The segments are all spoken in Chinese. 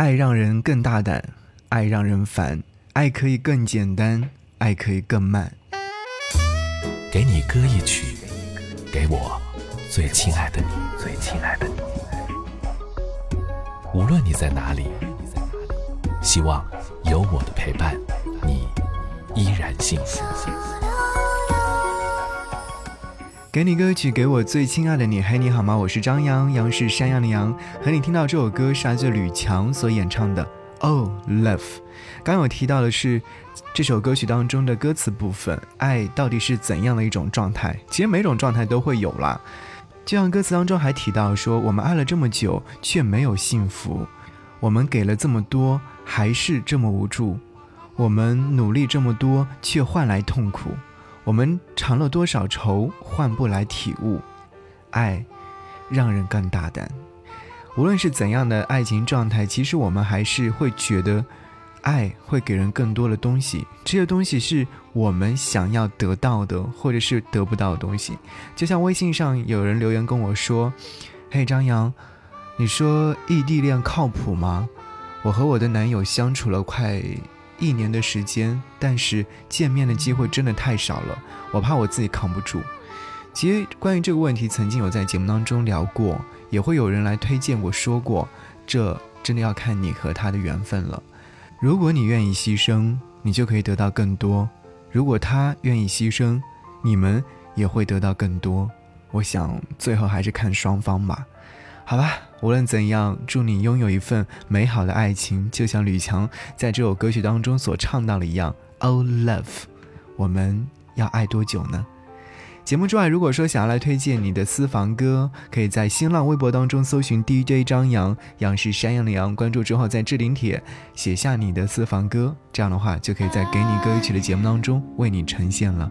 爱让人更大胆，爱让人烦，爱可以更简单，爱可以更慢。给你歌一曲，给我最亲爱的你，最亲爱的你。无论你在哪里，希望有我的陪伴，你依然幸福。给你歌曲，给我最亲爱的你。嘿，你好吗？我是张扬，杨是山羊的羊。和你听到这首歌是来自吕强所演唱的《Oh Love》。刚有提到的是这首歌曲当中的歌词部分，爱到底是怎样的一种状态？其实每种状态都会有啦。就像歌词当中还提到说，我们爱了这么久，却没有幸福；我们给了这么多，还是这么无助；我们努力这么多，却换来痛苦。我们尝了多少愁，换不来体悟。爱，让人更大胆。无论是怎样的爱情状态，其实我们还是会觉得，爱会给人更多的东西。这些东西是我们想要得到的，或者是得不到的东西。就像微信上有人留言跟我说：“嘿，张扬，你说异地恋靠谱吗？我和我的男友相处了快……”一年的时间，但是见面的机会真的太少了，我怕我自己扛不住。其实关于这个问题，曾经有在节目当中聊过，也会有人来推荐我说过，这真的要看你和他的缘分了。如果你愿意牺牲，你就可以得到更多；如果他愿意牺牲，你们也会得到更多。我想最后还是看双方吧。好吧，无论怎样，祝你拥有一份美好的爱情，就像吕强在这首歌曲当中所唱到的一样。Oh love，我们要爱多久呢？节目之外，如果说想要来推荐你的私房歌，可以在新浪微博当中搜寻 DJ 张扬，杨是山羊的羊，关注之后在置顶帖写下你的私房歌，这样的话就可以在给你歌曲的节目当中为你呈现了。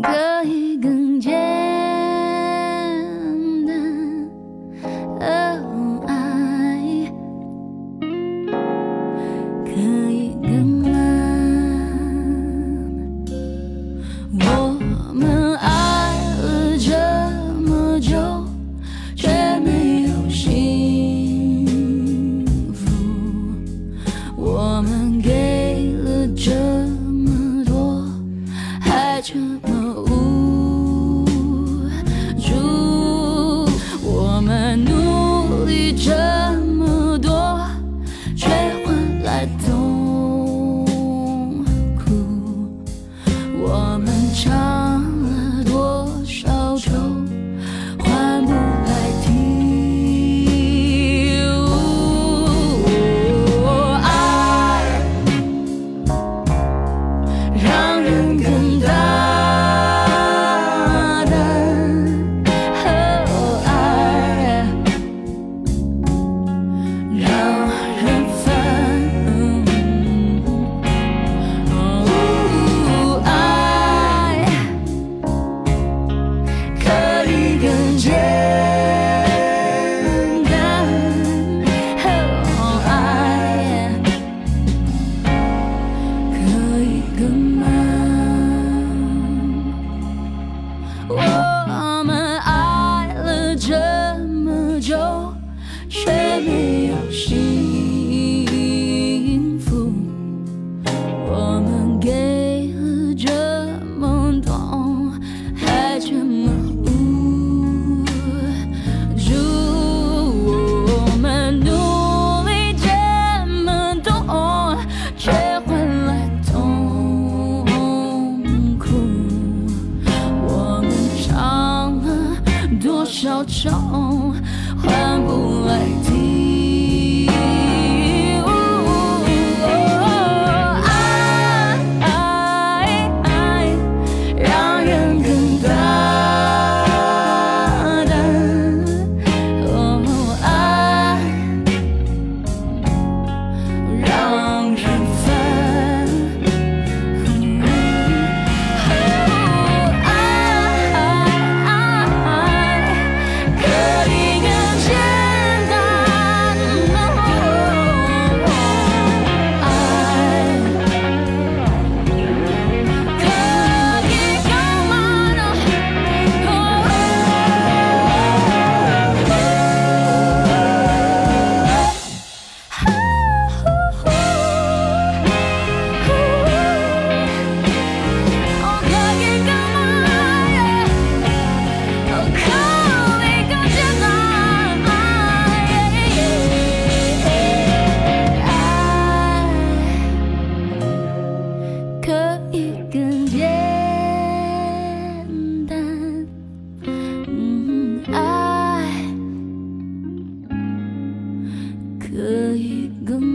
可以更简单。爱我们就少愁换不来体可以更